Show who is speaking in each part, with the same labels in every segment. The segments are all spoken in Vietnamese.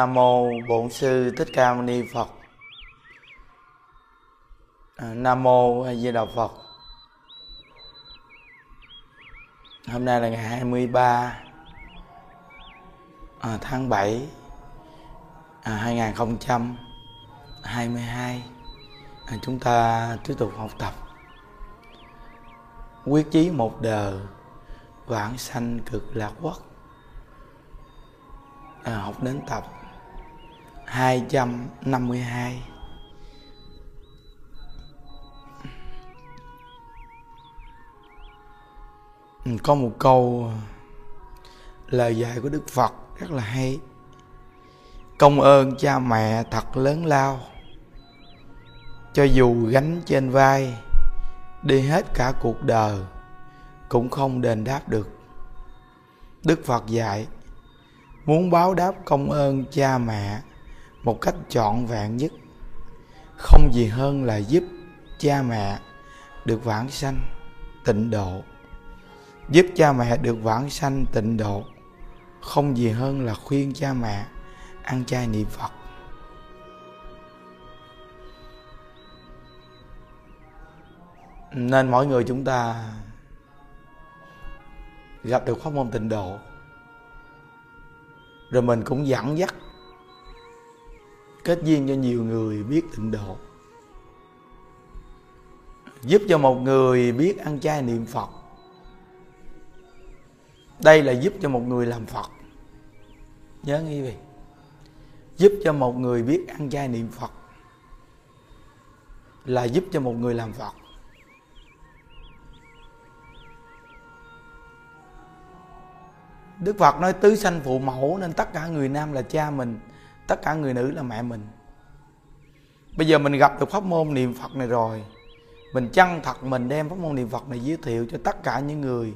Speaker 1: Nam mô Bổn sư Thích Ca Mâu Ni Phật. À, Nam mô A Di Đà Phật. Hôm nay là ngày 23 à, tháng 7 à, 2022. À, chúng ta tiếp tục học tập quyết chí một đời vãng sanh cực lạc quốc à, học đến tập 252 ừ, có một câu, lời dạy của Đức Phật rất là hay. Công ơn cha mẹ thật lớn lao, cho dù gánh trên vai, đi hết cả cuộc đời, cũng không đền đáp được. Đức phật dạy, muốn báo đáp công ơn cha mẹ một cách trọn vẹn nhất. Không gì hơn là giúp cha mẹ được vãng sanh tịnh độ. Giúp cha mẹ được vãng sanh tịnh độ không gì hơn là khuyên cha mẹ ăn chay niệm phật. Nên mỗi người chúng ta gặp được pháp môn tịnh độ, rồi mình cũng dẫn dắt kết duyên cho nhiều người biết tịnh độ. Giúp cho một người biết ăn chay niệm phật. Đây là giúp cho một người làm phật. Nhớ nghe vị giúp cho một người biết ăn chay niệm phật là giúp cho một người làm phật. Đức Phật nói tứ sanh phụ mẫu nên tất cả người nam là cha mình, tất cả người nữ là mẹ mình. Bây giờ mình gặp được pháp môn niệm Phật này rồi, mình chân thật mình đem pháp môn niệm Phật này giới thiệu cho tất cả những người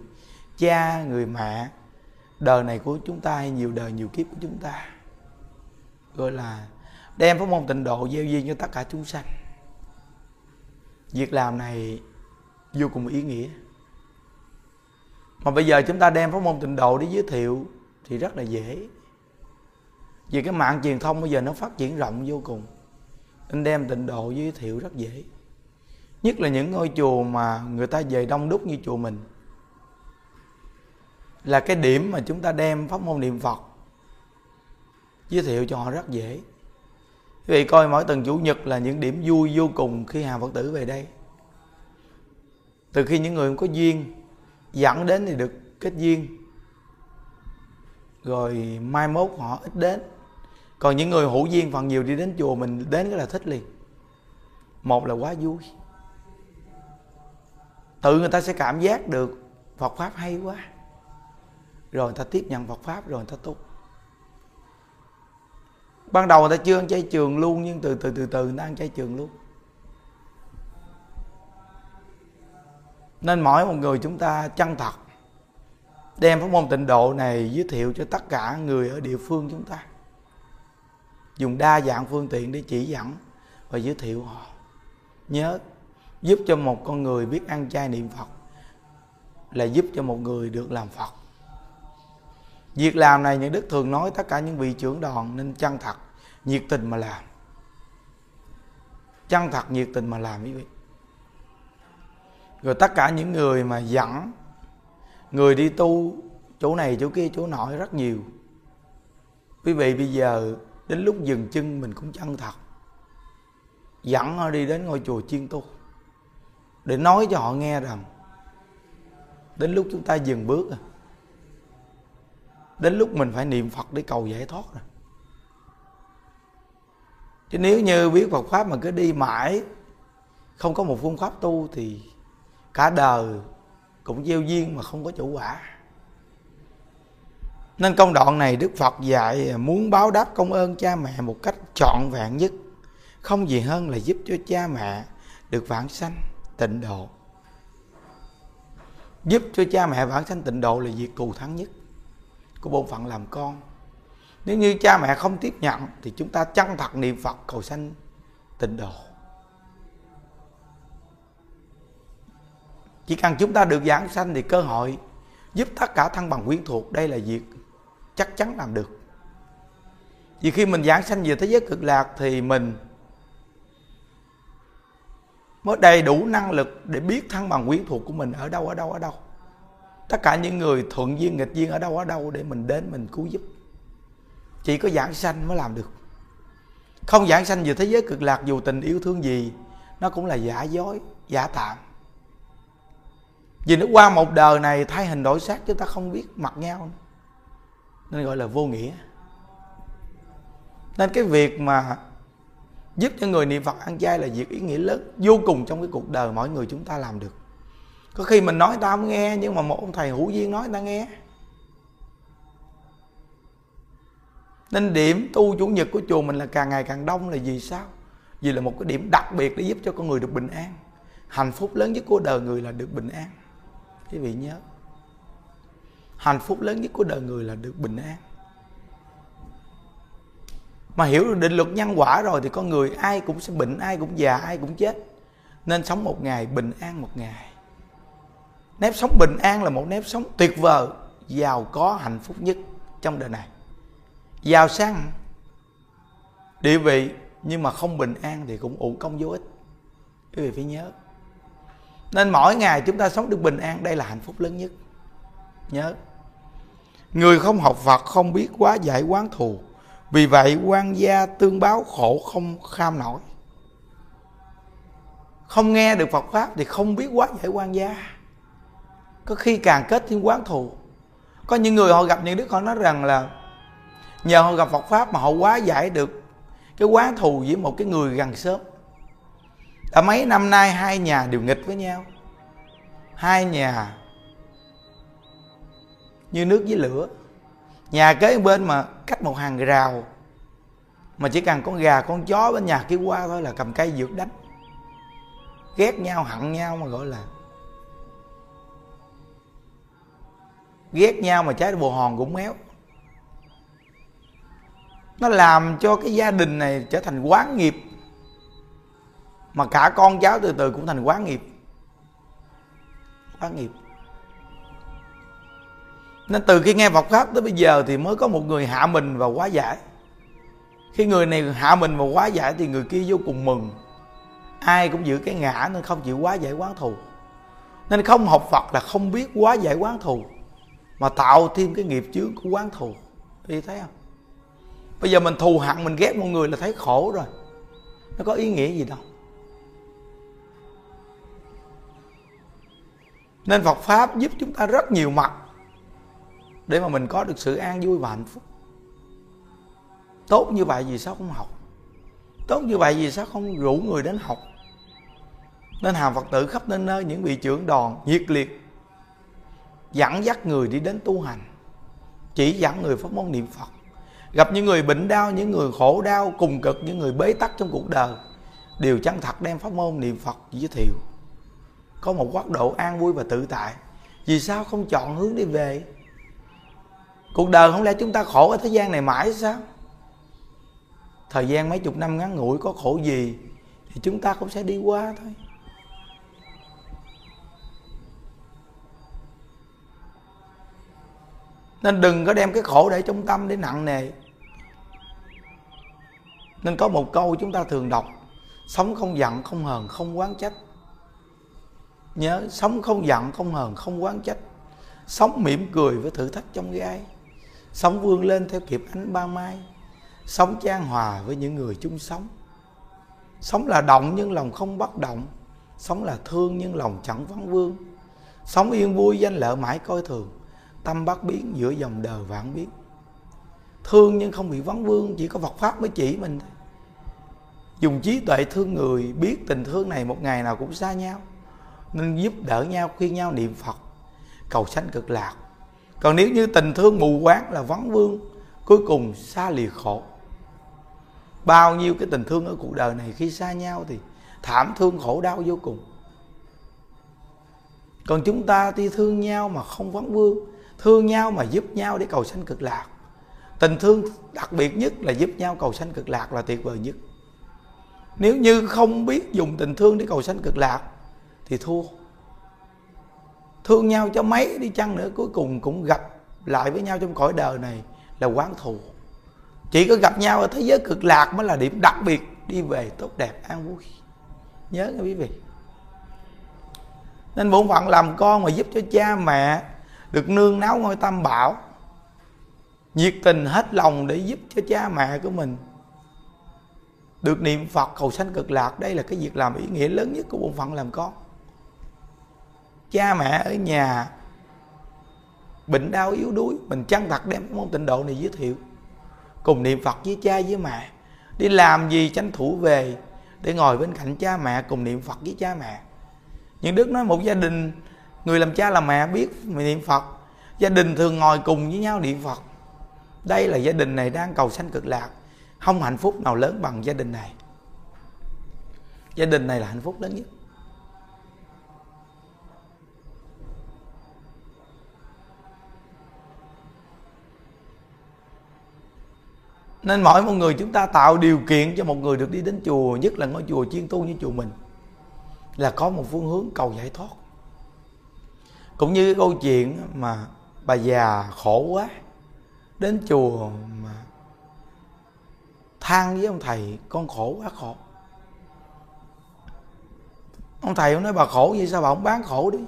Speaker 1: cha, người mẹ đời này của chúng ta hay nhiều đời nhiều kiếp của chúng ta. Gọi là đem pháp môn tịnh độ gieo duyên cho tất cả chúng sanh. Việc làm này vô cùng ý nghĩa mà bây giờ chúng ta đem pháp môn tịnh độ để giới thiệu thì rất là dễ vì cái mạng truyền thông bây giờ nó phát triển rộng vô cùng. Nên đem tịnh độ giới thiệu rất dễ. Nhất là những ngôi chùa mà người ta về đông đúc như chùa mình. Là cái điểm mà chúng ta đem pháp môn niệm phật, giới thiệu cho họ rất dễ. Quý vị coi mỗi tuần chủ nhật là những điểm vui vô cùng khi hàng phật tử về đây. Từ khi những người không có duyên, dẫn đến thì được kết duyên. Rồi mai mốt họ ít đến còn những người hữu duyên phần nhiều đi đến chùa mình đến cái là thích liền. Một là quá vui. Tự người ta sẽ cảm giác được Phật pháp hay quá. Rồi người ta tiếp nhận Phật pháp rồi người ta tu. Ban đầu người ta chưa ăn chay trường luôn, nhưng từ từ từ từ người ta ăn chay trường luôn. Nên mỗi một người chúng ta chân thật, đem pháp môn tịnh độ này giới thiệu cho tất cả người ở địa phương chúng ta dùng đa dạng phương tiện để chỉ dẫn và giới thiệu họ. Nhớ, giúp cho một con người biết ăn chay niệm phật là giúp cho một người được làm phật. Việc làm này những đức thường nói tất cả những vị trưởng đoàn nên chân thật, nhiệt tình mà làm. Chân thật, nhiệt tình mà làm, quý vị. Rồi tất cả những người mà dẫn, người đi tu, chỗ này, chỗ kia, chỗ nọ rất nhiều. Quý vị bây giờ đến lúc dừng chân mình cũng chân thật. Dẫn họ đi đến ngôi chùa chiên tu để nói cho họ nghe rằng, đến lúc chúng ta dừng bước rồi đến lúc mình phải niệm phật để cầu giải thoát rồi. Chứ nếu như biết phật pháp mà cứ đi mãi, không có một phương pháp tu thì cả đời cũng gieo duyên mà không có chủ quả nên công đoạn này đức phật dạy muốn báo đáp công ơn cha mẹ một cách trọn vẹn nhất, không gì hơn là giúp cho cha mẹ được vãng sanh tịnh độ. Giúp cho cha mẹ vãng sanh tịnh độ là việc cù thắng nhất của bổn phận làm con. Nếu như cha mẹ không tiếp nhận thì chúng ta chân thật niệm phật cầu sanh tịnh độ. Chỉ cần chúng ta được giảng sanh thì cơ hội giúp tất cả thân bằng quyến thuộc, đây là việc chắc chắn làm được. Vì khi mình giảng sanh về thế giới cực lạc thì mình mới đầy đủ năng lực để biết thăng bằng quyến thuộc của mình ở đâu ở đâu ở đâu. Tất cả những người thuận duyên, nghịch duyên ở đâu ở đâu để mình đến, mình cứu giúp. Chỉ có giảng sanh mới làm được. Không giảng sanh về thế giới cực lạc, dù tình yêu thương gì, nó cũng là giả dối, giả tạm. Vì nó qua một đời này, thay hình đổi xác chúng ta không biết mặt nhau nên gọi là vô nghĩa. Nên cái việc mà giúp cho người niệm phật ăn chay là việc ý nghĩa lớn, vô cùng trong cái cuộc đời mỗi người chúng ta làm được. Có khi mình nói ta không nghe, nhưng mà một ông thầy hữu duyên nói ta nghe. Nên điểm tu chủ nhật của chùa mình là càng ngày càng đông là vì sao? Vì là một cái điểm đặc biệt để giúp cho con người được bình an. Hạnh phúc lớn nhất của đời người là được bình an. Quý vị nhớ hạnh phúc lớn nhất của đời người là được bình an. Mà hiểu được định luật nhân quả rồi thì con người ai cũng sẽ bệnh, ai cũng già, ai cũng chết. Nên sống một ngày bình an một ngày. Nếp sống bình an là một nếp sống tuyệt vời. Giàu có hạnh phúc nhất trong đời này. Giàu sang, địa vị nhưng mà không bình an thì cũng uổng công vô ích. Quý vị phải nhớ. Nên mỗi ngày chúng ta sống được bình an, đây là hạnh phúc lớn nhất nhớ. Người không học phật không biết quá giải quán thù. Vì vậy, quan gia tương báo khổ không kham nổi. Không nghe được phật pháp thì không biết quá giải quan gia. Có khi càng kết thêm quán thù. Có những người họ gặp những đức, họ nói rằng là nhờ họ gặp phật pháp mà họ quá giải được cái quán thù với một cái người gần sớm đã mấy năm nay hai nhà đều nghịch với nhau. Hai nhà như nước với lửa. Nhà kế bên mà cách một hàng rào, mà chỉ cần con gà, con chó bên nhà kia qua thôi là cầm cây dược đánh ghét nhau, hận nhau mà gọi là ghét nhau mà trái bồ hòn cũng méo. Nó làm cho cái gia đình này trở thành quán nghiệp, mà cả con cháu từ từ cũng thành quán nghiệp. Quán nghiệp nên từ khi nghe Phật pháp tới bây giờ thì mới có một người hạ mình và quá giải. Khi người này hạ mình và quá giải thì người kia vô cùng mừng. Ai cũng giữ cái ngã nên không chịu quá giải quán thù. Nên không học Phật là không biết quá giải quán thù, mà tạo thêm cái nghiệp chướng của quán thù. Thì thấy không? Bây giờ mình thù hận, mình ghét một người là thấy khổ rồi. Nó có ý nghĩa gì đâu. Nên Phật pháp giúp chúng ta rất nhiều mặt để mà mình có được sự an vui và hạnh phúc. Tốt như vậy vì sao không học? Tốt như vậy vì sao không rủ người đến học? Nên hàm phật tử khắp nơi nơi những vị trưởng đoàn nhiệt liệt dẫn dắt người đi đến tu hành, chỉ dẫn người pháp môn niệm phật. Gặp những người bệnh đau, những người khổ đau, cùng cực những người bế tắc trong cuộc đời, đều chân thật đem pháp môn niệm phật giới thiệu. Có một quốc độ an vui và tự tại. Vì sao không chọn hướng đi về? Cuộc đời không lẽ chúng ta khổ ở thế gian này mãi sao? Thời gian mấy chục năm ngắn ngủi có khổ gì thì chúng ta cũng sẽ đi qua thôi. Nên đừng có đem cái khổ để trong tâm để nặng nề. Nên có một câu chúng ta thường đọc, sống không giận không hờn không quán trách. Nhớ, sống không giận không hờn không quán trách. Sống mỉm cười với thử thách trong gai sống vươn lên theo kịp ánh ban mai. Sống chan hòa với những người chung sống. Sống là động nhưng lòng không bất động. Sống là thương nhưng lòng chẳng vắng vương. Sống yên vui danh lợi mãi coi thường. Tâm bất biến giữa dòng đời vạn biến thương nhưng không bị vắng vương, chỉ có Phật pháp mới chỉ mình thôi. Dùng trí tuệ thương người, biết tình thương này một ngày nào cũng xa nhau, nên giúp đỡ nhau khuyên nhau niệm phật. Cầu sanh cực lạc còn nếu như tình thương mù quáng là vắng vương, cuối cùng xa lìa khổ. Bao nhiêu cái tình thương ở cuộc đời này khi xa nhau thì thảm thương khổ đau vô cùng. Còn chúng ta thì thương nhau mà không vắng vương, thương nhau mà giúp nhau để cầu sanh cực lạc. Tình thương đặc biệt nhất là giúp nhau cầu sanh cực lạc là tuyệt vời nhất. Nếu như không biết dùng tình thương để cầu sanh cực lạc thì thua thương nhau cho mấy, đi chăng nữa, cuối cùng cũng gặp lại với nhau trong cõi đời này là quán thù. Chỉ có gặp nhau ở thế giới cực lạc mới là điểm đặc biệt, đi về tốt đẹp, an vui. Nhớ nha quý vị. Nên bổn phận làm con mà giúp cho cha mẹ được nương náu ngôi tam bảo, nhiệt tình hết lòng để giúp cho cha mẹ của mình được niệm phật cầu sanh cực lạc. Đây là cái việc làm ý nghĩa lớn nhất của bổn phận làm con cha mẹ ở nhà. Bệnh đau yếu đuối, mình chăng thật đem môn tịnh độ này giới thiệu. Cùng niệm phật với cha với mẹ. Đi làm gì tranh thủ về để ngồi bên cạnh cha mẹ, cùng niệm phật với cha mẹ. Những đức nói một gia đình, người làm cha làm mẹ biết niệm phật. Gia đình thường ngồi cùng với nhau niệm phật. Đây là gia đình này đang cầu sanh cực lạc. Không hạnh phúc nào lớn bằng gia đình này. Gia đình này là hạnh phúc lớn nhất. Nên mỗi một người chúng ta tạo điều kiện cho một người được đi đến chùa, nhất là ngôi chùa chuyên tu như chùa mình, là có một phương hướng cầu giải thoát. Cũng như cái câu chuyện mà bà già khổ quá đến chùa mà than với ông thầy, con khổ quá khổ. Ông thầy ông nói, bà khổ vậy sao bà không bán khổ đi?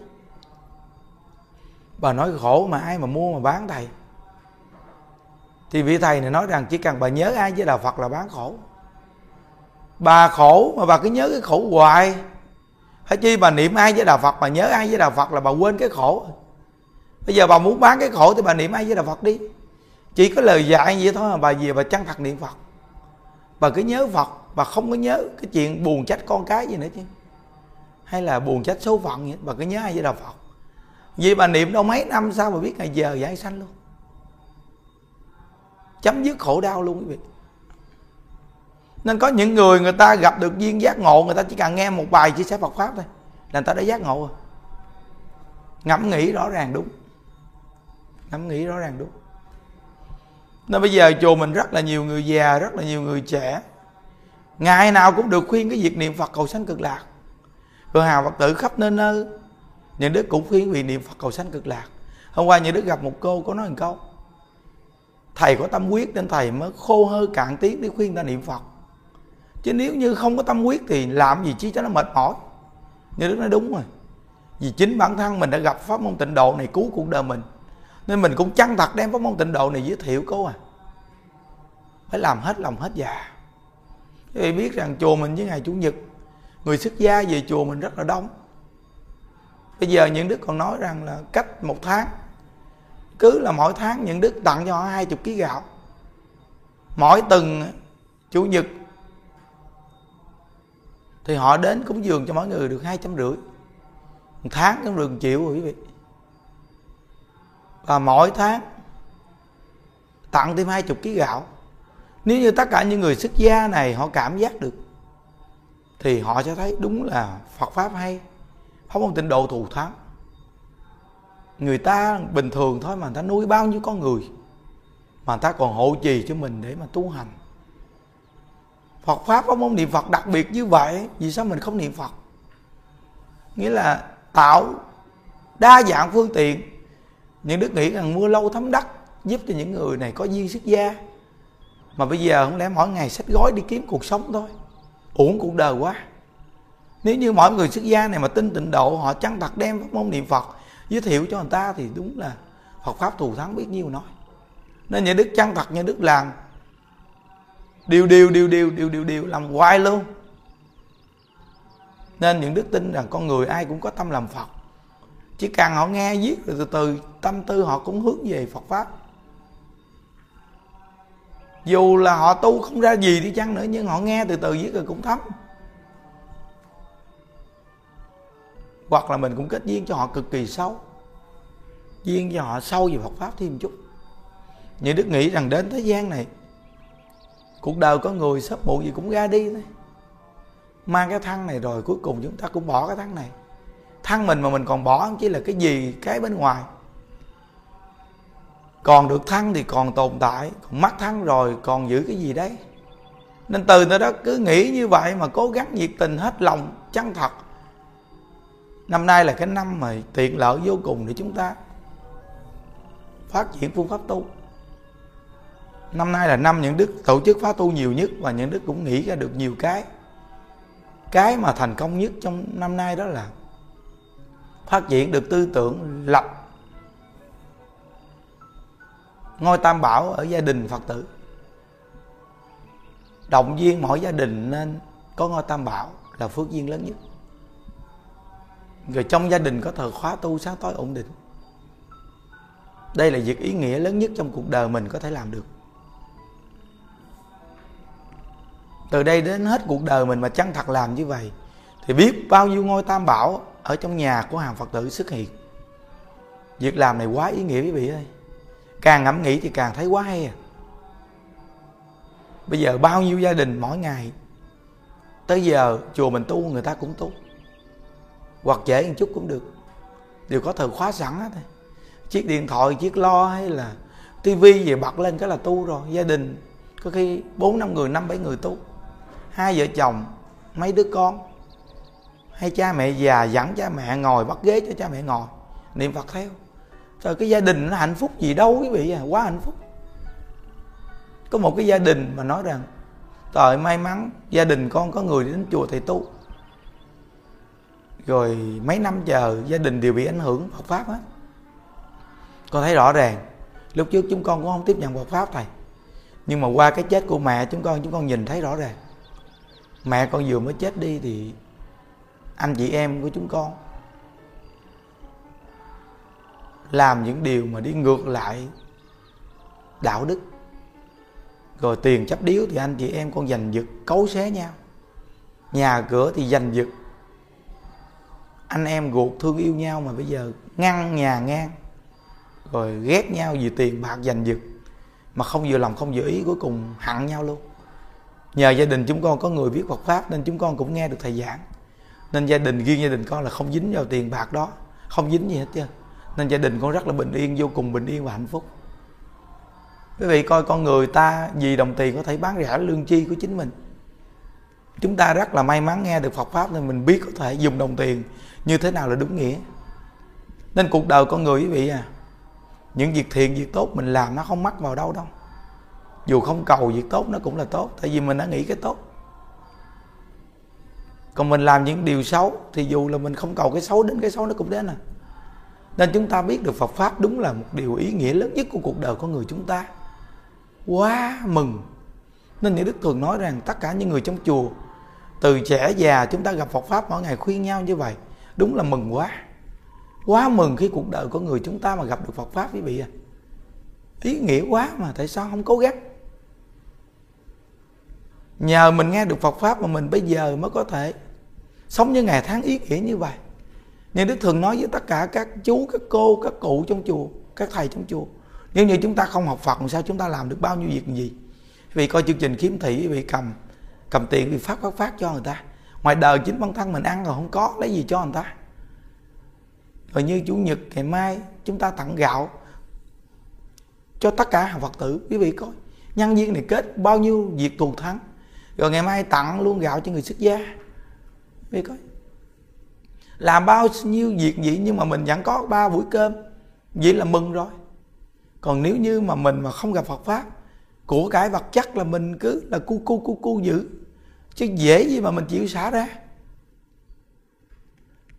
Speaker 1: Bà nói, khổ mà ai mà mua mà bán thầy? Thì vị thầy này nói rằng chỉ cần bà nhớ ai với đạo phật là bán khổ. Bà khổ mà bà cứ nhớ cái khổ hoài. Hay chi bà niệm ai với đạo phật, bà nhớ ai với đạo phật là bà quên cái khổ. Bây giờ bà muốn bán cái khổ thì bà niệm ai với đạo phật đi. Chỉ có lời dạy vậy thôi mà bà về bà chân thật niệm phật. Bà cứ nhớ phật, bà không có nhớ cái chuyện buồn trách con cái gì nữa chứ. Hay là buồn trách số phận vậy, bà cứ nhớ ai với đạo phật. Vì bà niệm đâu mấy năm sau bà biết ngày giờ giải sanh luôn chấm dứt khổ đau luôn quý vị. Nên có những người người ta gặp được duyên giác ngộ, người ta chỉ cần nghe một bài chia sẻ Phật pháp thôi, là người ta đã giác ngộ rồi. Ngẫm nghĩ rõ ràng đúng. Ngẫm nghĩ rõ ràng đúng. Nên bây giờ chùa mình rất là nhiều người già, rất là nhiều người trẻ. Ngày nào cũng được khuyên cái việc niệm phật cầu sanh cực lạc. Rồi hào phật tử khắp nơi nơi, những đứa cũng khuyên vì niệm phật cầu sanh cực lạc. Hôm qua những đứa gặp một cô có nói một câu thầy có tâm quyết nên thầy mới khô hơi cạn tiếng để khuyên ta niệm phật. Chứ nếu như không có tâm quyết thì làm gì chi cho nó mệt mỏi? Như đức nói đúng rồi. Vì chính bản thân mình đã gặp pháp môn tịnh độ này cứu cuộc đời mình, nên mình cũng chân thật đem pháp môn tịnh độ này giới thiệu cô à. Phải làm hết lòng hết dạ. Vị biết rằng chùa mình với ngày chủ nhật, người xuất gia về chùa mình rất là đông. Bây giờ những đức còn nói rằng là cách một tháng cứ là mỗi tháng những đức tặng cho họ hai chục ký gạo. Mỗi tuần, chủ nhật, thì họ đến cúng dường cho mỗi người được hai trăm rưỡi. Một tháng cũng được một triệu rồi quý vị. Và mỗi tháng tặng thêm hai chục ký gạo. Nếu như tất cả những người xuất gia này họ cảm giác được, thì họ sẽ thấy đúng là Phật pháp hay. Pháp môn tịnh độ thù thắng người ta bình thường thôi mà, người ta nuôi bao nhiêu con người mà người ta còn hộ trì cho mình để mà tu hành. Phật pháp có môn niệm Phật đặc biệt như vậy, vì sao mình không niệm Phật? Nghĩa là tạo đa dạng phương tiện. Những đức nghĩ rằng mưa lâu thấm đất giúp cho những người này có duyên xuất gia. Mà bây giờ không lẽ mỗi ngày sách gói đi kiếm cuộc sống thôi? Uổng cuộc đời quá. Nếu như mỗi người xuất gia này mà tin tịnh độ, họ chân thật đem pháp môn niệm phật giới thiệu cho người ta thì đúng là Phật pháp thù thắng biết nhiêu nói. Nên nhà đức chân thật, nhà đức làm điều điều điều điều điều điều điều làm hoài luôn. Nên những đức tin rằng con người ai cũng có tâm làm Phật. Chỉ cần họ nghe viết rồi từ từ, tâm tư họ cũng hướng về Phật pháp. Dù là họ tu không ra gì đi chăng nữa, nhưng họ nghe từ từ viết rồi cũng thấm. Hoặc là mình cũng kết duyên cho họ cực kỳ sâu. Duyên cho họ sâu về Phật pháp thêm một chút. Như Đức nghĩ rằng đến thế gian này, cuộc đời có người sớm muộn gì cũng ra đi thôi. Mang cái thân này rồi cuối cùng chúng ta cũng bỏ cái thân này. Thân mình mà mình còn bỏ chỉ là cái gì, cái bên ngoài. Còn được thân thì còn tồn tại, còn mất thân rồi còn giữ cái gì đấy. Nên từ nơi đó cứ nghĩ như vậy mà cố gắng nhiệt tình hết lòng, chân thật năm nay là cái năm mà tiện lợi vô cùng để chúng ta phát triển phương pháp tu. Năm nay là năm những đức tổ chức phá tu nhiều nhất và những đức cũng nghĩ ra được nhiều cái. Cái mà thành công nhất trong năm nay đó là phát triển được tư tưởng lập ngôi tam bảo ở gia đình phật tử. Động viên mỗi gia đình nên có ngôi tam bảo là phước duyên lớn nhất rồi trong gia đình có thờ khóa tu sáng tối ổn định. Đây là việc ý nghĩa lớn nhất trong cuộc đời mình có thể làm được. Từ đây đến hết cuộc đời mình mà chân thật làm như vậy, thì biết bao nhiêu ngôi tam bảo ở trong nhà của hàng phật tử xuất hiện. Việc làm này quá ý nghĩa quý vị ơi. Càng ngẫm nghĩ thì càng thấy quá hay à. Bây giờ bao nhiêu gia đình mỗi ngày, tới giờ chùa mình tu người ta cũng tu hoặc trễ một chút cũng được. Đều có thời khóa sẵn hết chiếc điện thoại, chiếc lo hay là tivi gì bật lên cái là tu rồi. Gia đình, có khi bốn năm người, năm bảy người tu. Hai vợ chồng, mấy đứa con. Hay cha mẹ già dẫn cha mẹ ngồi, bắt ghế cho cha mẹ ngồi. Niệm phật theo. Rồi cái gia đình nó hạnh phúc gì đâu, quý vị à. Quá hạnh phúc. Có một cái gia đình mà nói rằng, trời, may mắn gia đình con có người đến chùa thầy tu rồi mấy năm chờ gia đình đều bị ảnh hưởng Phật pháp hết. Con thấy rõ ràng, lúc trước chúng con cũng không tiếp nhận Phật pháp, thầy. Nhưng mà qua cái chết của mẹ chúng con chúng con nhìn thấy rõ ràng. Mẹ con vừa mới chết đi thì anh chị em của chúng con làm những điều mà đi ngược lại đạo đức. Rồi tiền chấp điếu thì anh chị em con giành giật, cấu xé nhau. Nhà cửa thì giành giật anh em ruột thương yêu nhau mà bây giờ ngăn nhà ngang, rồi ghét nhau vì tiền bạc giành giật, mà không vừa lòng không vừa ý, cuối cùng hận nhau luôn. Nhờ gia đình chúng con có người viết Phật pháp nên chúng con cũng nghe được thầy giảng. Nên gia đình, riêng gia đình con là không dính vào tiền bạc đó, không dính gì hết chứ nên gia đình con rất là bình yên, vô cùng bình yên và hạnh phúc. Quý vị coi con người ta vì đồng tiền có thể bán rẻ lương chi của chính mình. Chúng ta rất là may mắn nghe được Phật pháp nên mình biết có thể dùng đồng tiền như thế nào là đúng nghĩa? Nên cuộc đời con người quý vị à những việc thiện, việc tốt mình làm nó không mắc vào đâu đâu. Dù không cầu việc tốt nó cũng là tốt, tại vì mình đã nghĩ cái tốt. Còn mình làm những điều xấu thì dù là mình không cầu cái xấu đến cái xấu nó cũng đến à. Nên chúng ta biết được Phật pháp đúng là một điều ý nghĩa lớn nhất của cuộc đời con người chúng ta. Quá mừng. Nên những đức thường nói rằng tất cả những người trong chùa, từ trẻ già chúng ta gặp Phật pháp mỗi ngày khuyên nhau như vậy đúng là mừng quá. Quá mừng khi cuộc đời của người chúng ta mà gặp được Phật pháp quý vị à ý nghĩa quá mà tại sao không cố gắng? Nhờ mình nghe được Phật pháp mà mình bây giờ mới có thể sống như ngày tháng ý nghĩa như vậy. Nhưng Đức thường nói với tất cả các chú, các cô, các cụ trong chùa, các thầy trong chùa Nếu như chúng ta không học Phật, làm sao chúng ta làm được bao nhiêu việc gì? Vì coi chương trình kiếm thị, vì cầm cầm tiền vì phát phát phát cho người ta. Ngoài đời chính bản thân mình ăn rồi không có, lấy gì cho người ta? Rồi như Chủ nhật ngày mai chúng ta tặng gạo cho tất cả hàng Phật tử. Quý vị coi nhân viên này kết bao nhiêu việc thù thắng. Rồi ngày mai tặng luôn gạo cho người xuất gia. Quý vị coi. Làm bao nhiêu việc vậy nhưng mà mình vẫn có ba buổi cơm. Vậy là mừng rồi. Còn nếu như mà mình mà không gặp Phật pháp của cái vật chất là mình cứ là cu cu cu cu giữ chứ dễ gì mà mình chịu xả ra.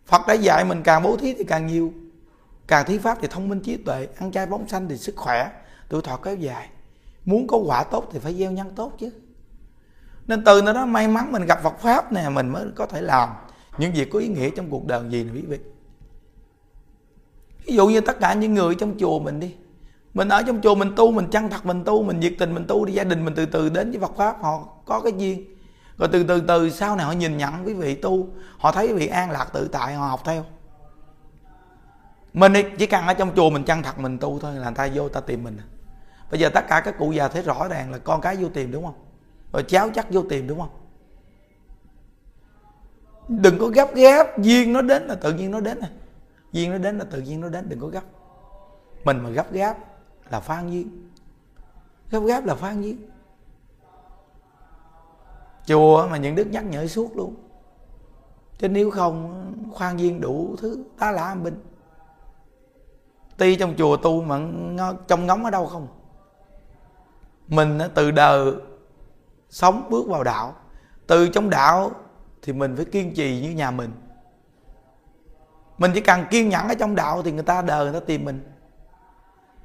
Speaker 1: Phật đã dạy mình càng bố thí thì càng nhiều. Càng thí pháp thì thông minh trí tuệ, ăn chay bóng xanh thì sức khỏe. Tuổi thọ kéo dài. Muốn có quả tốt thì phải gieo nhân tốt chứ. Nên từ nó đó may mắn mình gặp Phật pháp nè, mình mới có thể làm những việc có ý nghĩa trong cuộc đời gì nè quý vị. Ví dụ như tất cả những người trong chùa mình đi. Mình ở trong chùa mình tu, mình chân thật mình tu, mình nhiệt tình mình tu đi, gia đình mình từ từ đến với Phật pháp, họ có cái duyên rồi từ từ từ sau này họ nhìn nhận quý vị tu, họ thấy quý vị an lạc tự tại, họ học theo. Mình chỉ cần ở trong chùa mình chân thật mình tu thôi là người ta vô ta tìm mình à. bây giờ tất cả các cụ già thấy rõ ràng là con cái vô tìm đúng không? Rồi cháu chắc vô tìm đúng không? Đừng có gấp gáp, duyên nó đến là tự nhiên nó đến này duyên nó đến là tự nhiên nó đến, đừng có gấp. Mình mà gấp gáp là phan duyên. Gấp gáp là phan duyên chùa mà những đức nhắc nhở suốt luôn. Chứ nếu không, khoan viên đủ thứ ta là âm binh. Ti trong chùa tu mà trong ngóng ở đâu không? Mình từ đời sống bước vào đạo. Từ trong đạo thì mình phải kiên trì như nhà mình. Mình chỉ cần kiên nhẫn ở trong đạo thì người ta đời, người ta tìm mình.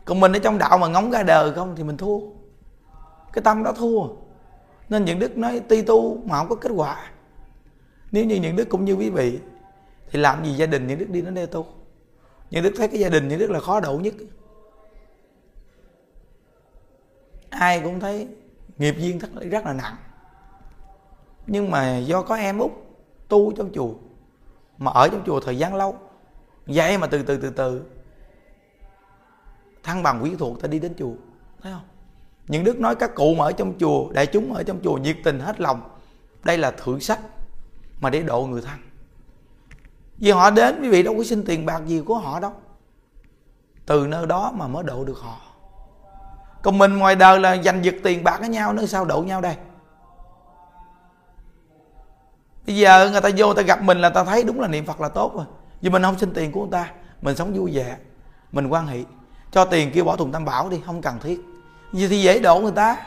Speaker 1: Còn mình ở trong đạo mà ngóng ra đời không thì mình thua. Cái tâm đó thua nên những đức nói ti tu mà không có kết quả. Nếu như những đức cũng như quý vị thì làm gì gia đình những đức đi đến đây tu? Những đức thấy cái gia đình những đức là khó độ nhất. Ai cũng thấy nghiệp duyên rất, rất là nặng. Nhưng mà do có em út tu trong chùa mà ở trong chùa thời gian lâu vậy mà từ từ từ từ thăng bằng quý thuộc ta đi đến chùa thấy không? Những đức nói các cụ mà ở trong chùa, đại chúng ở trong chùa nhiệt tình hết lòng. Đây là thượng sách mà để độ người thân. Vì họ đến, quý vị đâu có xin tiền bạc gì của họ đâu. Từ nơi đó mà mới độ được họ. Còn mình ngoài đời là giành giật tiền bạc với nhau nữa sao độ nhau đây? Bây giờ người ta vô, người ta gặp mình là ta thấy đúng là niệm phật là tốt rồi. Vì mình không xin tiền của người ta, mình sống vui vẻ, mình quan hệ cho tiền kia bỏ thùng tam bảo đi, không cần thiết vì thì dễ đổ người ta.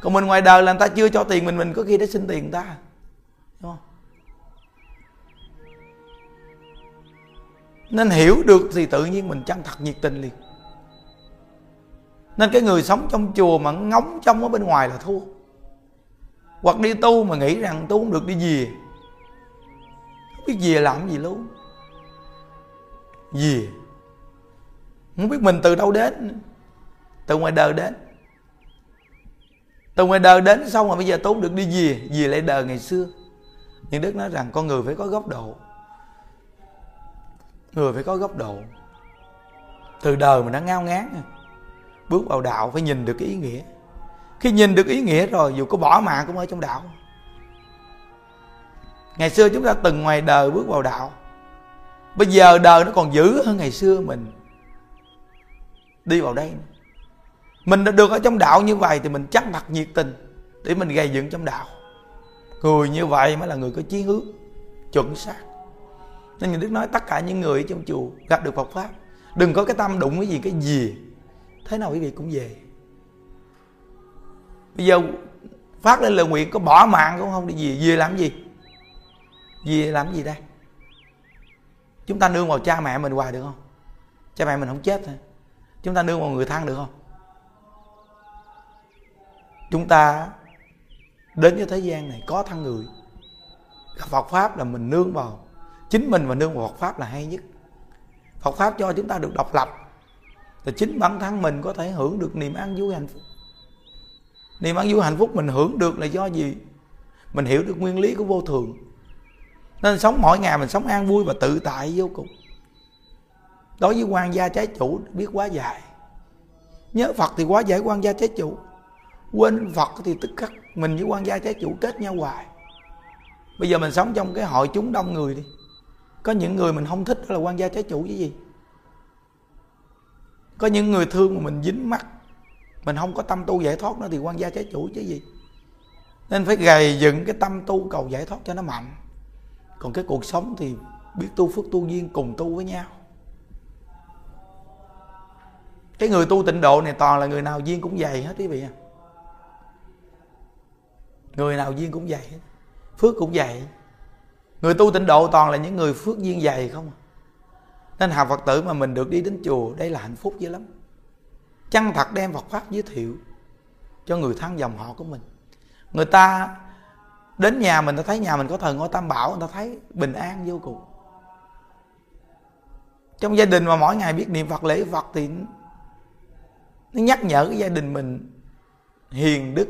Speaker 1: Còn mình ngoài đời là người ta chưa cho tiền mình mình có khi đã xin tiền người ta. Đúng không? Nên hiểu được thì tự nhiên mình chân thật nhiệt tình liền. Nên cái người sống trong chùa mà ngóng trong ở bên ngoài là thua. Hoặc đi tu mà nghĩ rằng tu không được đi về. Không biết về làm gì luôn. Về. Không biết mình từ đâu đến từ ngoài đời đến từ ngoài đời đến xong rồi, bây giờ tu được đi về về lại đời ngày xưa. Nhưng đức nói rằng con người phải có góc độ. Người phải có góc độ. Từ đời mình đã ngao ngán. Bước vào đạo phải nhìn được cái ý nghĩa. Khi nhìn được ý nghĩa rồi, dù có bỏ mạng cũng ở trong đạo. Ngày xưa chúng ta từng ngoài đời bước vào đạo. Bây giờ đời nó còn dữ hơn ngày xưa mình. Đi vào đây mình đã được ở trong đạo như vậy thì mình chắc mặt nhiệt tình để mình gây dựng trong đạo. Người như vậy mới là người có chí hướng, chuẩn xác. Nên người đức nói tất cả những người trong chùa gặp được phật pháp, đừng có cái tâm đụng cái gì cái gì, thế nào quý vị cũng về. Bây giờ phát lên lời nguyện có bỏ mạng cũng không đi gì về làm gì? Về làm gì đây? Chúng ta nương vào cha mẹ mình hoài được không? Cha mẹ mình không chết thôi. Chúng ta nương vào người thân được không? Chúng ta đến với thế gian này có thân người. Phật pháp là mình nương vào. Chính mình và nương vào Phật pháp là hay nhất. Phật pháp cho chúng ta được độc lập. Thì chính bản thân mình có thể hưởng được niềm an vui hạnh phúc. Niềm an vui hạnh phúc mình hưởng được là do gì? Mình hiểu được nguyên lý của vô thường. Nên sống mỗi ngày mình sống an vui và tự tại vô cùng. Đối với quan gia trái chủ, biết quá dài. Nhớ phật thì quá dễ quan gia trái chủ quên phật thì tức khắc, mình với quan gia trái chủ kết nhau hoài. Bây giờ mình sống trong cái hội chúng đông người đi. Có những người mình không thích đó là quan gia trái chủ chứ gì. Có những người thương mà mình dính mắt, mình không có tâm tu giải thoát nữa thì quan gia trái chủ chứ gì. Nên phải gầy dựng cái tâm tu cầu giải thoát cho nó mạnh. Còn cái cuộc sống thì biết tu phước tu duyên cùng tu với nhau. Cái người tu tịnh độ này toàn là người nào duyên cũng dày hết quý vị à người nào duyên cũng dày phước cũng dày người tu tịnh độ toàn là những người phước duyên dày không à? nên học phật tử mà mình được đi đến chùa, đây là hạnh phúc dữ lắm. Chân thật đem Phật pháp giới thiệu cho người thân dòng họ của mình. Người ta đến nhà mình, ta thấy nhà mình có thờ ngôi tam bảo, người ta thấy bình an vô cùng. Trong gia đình mà mỗi ngày biết niệm Phật, lễ Phật thì nó nhắc nhở cái gia đình mình hiền đức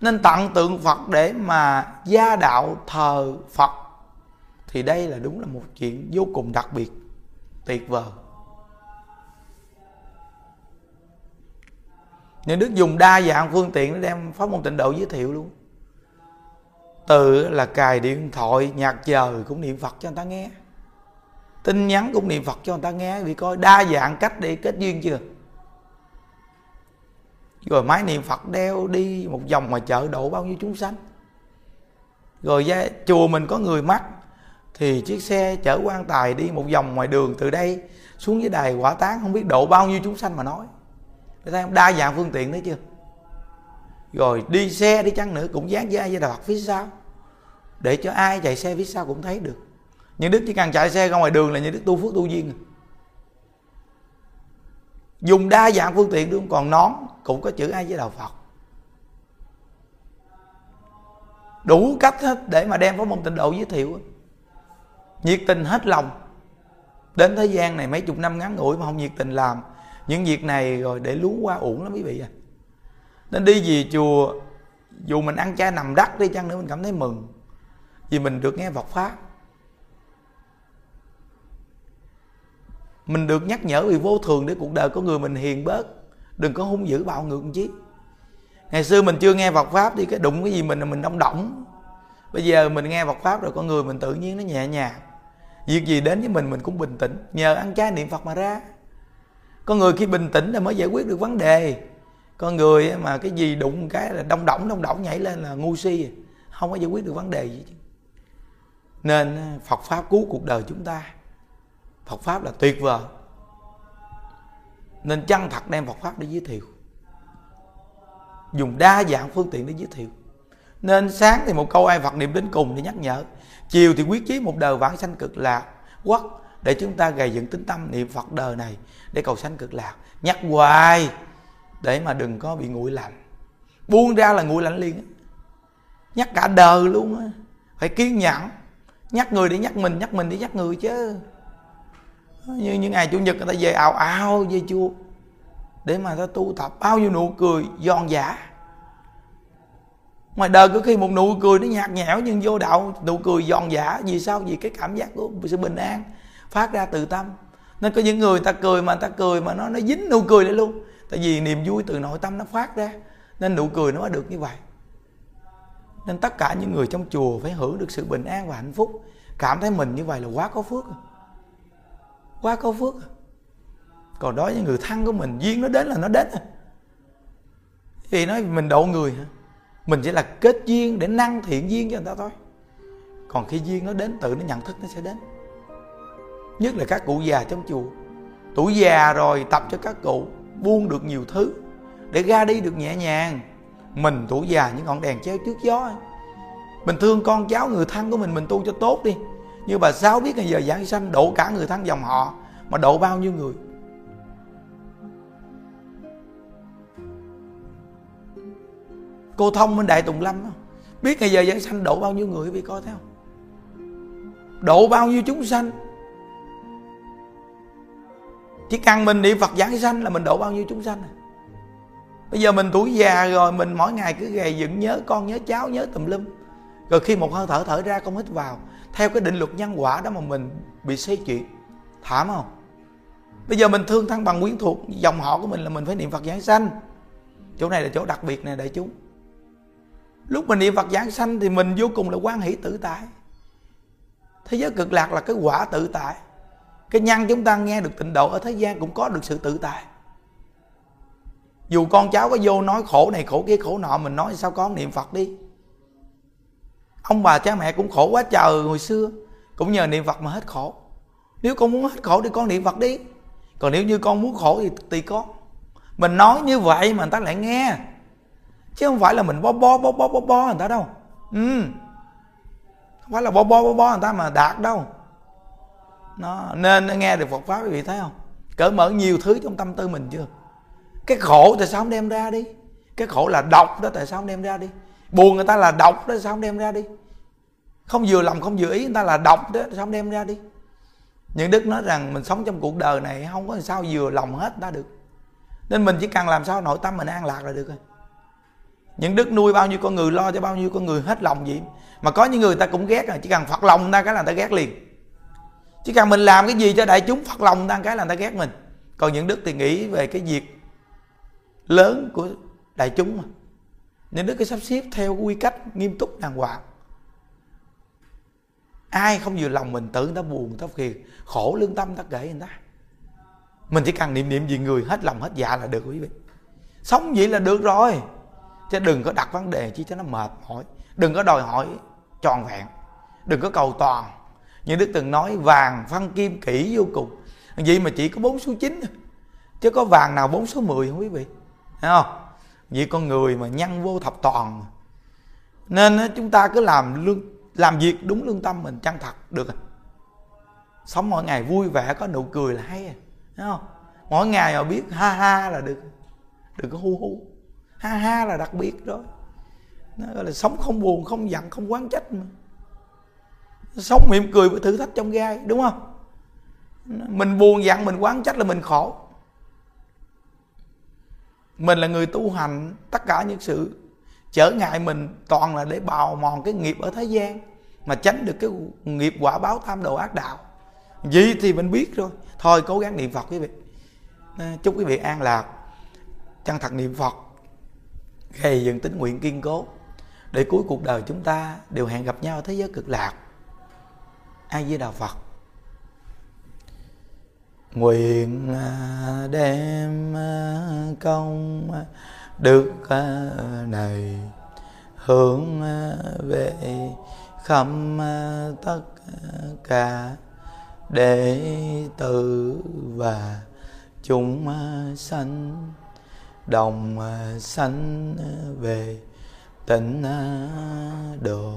Speaker 1: nên tặng tượng Phật để mà gia đạo thờ Phật. Thì đây là đúng là một chuyện vô cùng đặc biệt, tuyệt vời. Những đức dùng đa dạng phương tiện để đem pháp môn tịnh độ giới thiệu luôn. Từ là cài điện thoại, nhạc chờ cũng niệm phật cho người ta nghe. Tin nhắn cũng niệm phật cho người ta nghe vì coi đa dạng cách để kết duyên chưa? Rồi máy niệm phật đeo đi một vòng ngoài chợ độ bao nhiêu chúng sanh. Rồi ra chùa mình có người mắc, thì chiếc xe chở quan tài đi một vòng ngoài đường từ đây xuống dưới đài quả tán, không biết độ bao nhiêu chúng sanh mà nói. Thấy không? Đa dạng phương tiện đấy chưa rồi đi xe đi chăng nữa cũng dán ra với đà phía sau. Để cho ai chạy xe phía sau cũng thấy được. Những đức chỉ cần chạy xe ra ngoài đường là những đức tu phước tu duyên dùng đa dạng phương tiện đúng còn nón cũng có chữ ai với đạo phật. Đủ cách hết để mà đem pháp môn tịnh độ giới thiệu nhiệt tình hết lòng. Đến thế gian này mấy chục năm ngắn ngủi mà không nhiệt tình làm. Những việc này rồi để lú qua uổng lắm quý vị à. Nên đi về chùa, dù mình ăn chay nằm đắt đi chăng nữa mình cảm thấy mừng. Vì mình được nghe Phật pháp. Mình được nhắc nhở vì vô thường để cuộc đời của người mình hiền bớt. Đừng có hung dữ bạo ngược chứ ngày xưa mình chưa nghe Phật pháp đi cái đụng cái gì mình là mình đông động bây giờ mình nghe Phật pháp rồi con người mình tự nhiên nó nhẹ nhàng. Việc gì đến với mình mình cũng bình tĩnh. Nhờ ăn chay niệm Phật mà ra. Con người khi bình tĩnh là mới giải quyết được vấn đề. Con người mà cái gì đụng cái là đông động đông động nhảy lên là ngu si. Không có giải quyết được vấn đề gì nên Phật pháp cứu cuộc đời chúng ta. Phật pháp là tuyệt vời. Nên chân thật đem Phật pháp để giới thiệu? Dùng đa dạng phương tiện để giới thiệu. Nên sáng thì một câu ai Phật niệm đến cùng để nhắc nhở. Chiều thì quyết chí một đời vãng sanh cực lạc quốc để chúng ta gầy dựng tính tâm niệm Phật đời này để cầu sanh cực lạc. Nhắc hoài để mà đừng có bị nguội lạnh. Buông ra là nguội lạnh liền nhắc cả đời luôn á. Phải kiên nhẫn. Nhắc người để nhắc mình nhắc mình để nhắc người chứ như những ngày chủ nhật người ta về ào ào về chùa. Để mà ta tu tập. Bao nhiêu nụ cười giòn giả ngoài đời có khi một nụ cười nó nhạt nhẽo nhưng vô đạo, nụ cười giòn giả vì sao? Vì cái cảm giác của sự bình an phát ra từ tâm. Nên có những người ta cười mà ta cười mà nó nó dính nụ cười lại luôn. Tại vì niềm vui từ nội tâm nó phát ra. Nên nụ cười nó mới được như vậy. Nên tất cả những người trong chùa phải hưởng được sự bình an và hạnh phúc. Cảm thấy mình như vậy là quá có phước quá câu phước. Còn đối với người thân của mình, duyên nó đến là nó đến à. vì nói mình độ người hả? Mình chỉ là kết duyên để năng thiện duyên cho người ta thôi. Còn khi duyên nó đến, tự nó nhận thức nó sẽ đến. Nhất là các cụ già trong chùa. Tuổi già rồi tập cho các cụ, buông được nhiều thứ để ra đi được nhẹ nhàng. Mình tuổi già, những ngọn đèn treo trước gió. Mình thương con cháu, người thân của mình mình tu cho tốt đi như bà sáu biết ngày giờ giảng sanh độ cả người thân dòng họ, mà độ bao nhiêu người? Cô thông bên đại tùng lâm biết ngày giờ giảng sanh độ bao nhiêu người bị coi thấy không? Độ bao nhiêu chúng sanh? Chỉ cần mình niệm phật giảng sanh là mình độ bao nhiêu chúng sanh à? bây giờ mình tuổi già rồi, mình mỗi ngày cứ gầy dựng nhớ con, nhớ cháu, nhớ tùm lum. Rồi khi một hơi thở thở ra không hít vào theo cái định luật nhân quả đó mà mình bị xây chuyện thảm không? Bây giờ mình thương thân bằng quyến thuộc, dòng họ của mình là mình phải niệm phật giảng sanh. Chỗ này là chỗ đặc biệt này đại chúng. Lúc mình niệm phật giảng sanh thì mình vô cùng là quan hỷ tự tại. Thế giới cực lạc là cái quả tự tại. Cái nhân chúng ta nghe được tịnh độ ở thế gian cũng có được sự tự tại. Dù con cháu có vô nói khổ này khổ kia khổ nọ, mình nói sao con niệm phật đi? Ông bà cha mẹ cũng khổ quá trời hồi xưa. Cũng nhờ niệm phật mà hết khổ. Nếu con muốn hết khổ thì con niệm phật đi. Còn nếu như con muốn khổ thì tùy con mình nói như vậy mà người ta lại nghe. Chứ không phải là mình bo bo bo bo bo bo người ta đâu. Ừ. Không phải là bo bo bo bo người ta mà đạt đâu. Nó nên nghe được Phật pháp quý vị thấy không? Cỡ mở nhiều thứ trong tâm tư mình chưa? Cái khổ tại sao không đem ra đi? Cái khổ là độc đó, tại sao không đem ra đi? Buồn người ta là độc đó, tại sao không đem ra đi? Không vừa lòng, không vừa ý, người ta là độc đó sao đem ra đi? Những đức nói rằng mình sống trong cuộc đời này không có sao vừa lòng hết ta được. Nên mình chỉ cần làm sao nội tâm mình an lạc là được rồi. Những đức nuôi bao nhiêu con người, lo cho bao nhiêu con người hết lòng gì mà có những người ta cũng ghét rồi, chỉ cần phật lòng người ta cái là người ta ghét liền. Chỉ cần mình làm cái gì cho đại chúng phật lòng người ta cái là người ta ghét mình. Còn những đức thì nghĩ về cái việc lớn của đại chúng mà. Những đức cái sắp xếp theo quy cách nghiêm túc đàng hoàng ai không vừa lòng mình tự người ta buồn người ta phiền khổ lương tâm ta kể người ta. Mình chỉ cần niệm niệm gì người hết lòng hết dạ là được, quý vị. Sống vậy là được rồi. Chứ đừng có đặt vấn đề chi cho nó mệt mỏi. Đừng có đòi hỏi tròn vẹn. Đừng có cầu toàn. Như đức từng nói, vàng phân kim kỹ vô cùng. Vậy mà chỉ có bốn số chín chứ có vàng nào bốn số mười không, quý vị? Thấy không? Vậy con người mà nhăn vô thập toàn. Nên chúng ta cứ làm lương làm việc đúng lương tâm mình, chân thật, được sống mỗi ngày vui vẻ, có nụ cười là hay à, thấy không? Mỗi ngày họ biết ha ha là được. Đừng có hu hu. Ha ha là đặc biệt rồi nó gọi là sống không buồn, không giận, không quán trách mà. Sống mỉm cười với thử thách trong gai, đúng không? Mình buồn, giận, mình quán trách là mình khổ. Mình là người tu hành tất cả những sự trở ngại mình toàn là để bào mòn cái nghiệp ở thế gian, mà tránh được cái nghiệp quả báo tam đồ ác đạo. Gì thì mình biết rồi. Thôi, cố gắng niệm phật quý vị. À, chúc quý vị an lạc. Chân thật niệm phật, gây dựng tính nguyện kiên cố, để cuối cuộc đời chúng ta đều hẹn gặp nhau ở thế giới cực lạc. Ai với đạo phật. Nguyện à, đem à, công đức này, hướng về khắp tất cả đệ tử và chúng sanh, đồng sanh về tịnh độ.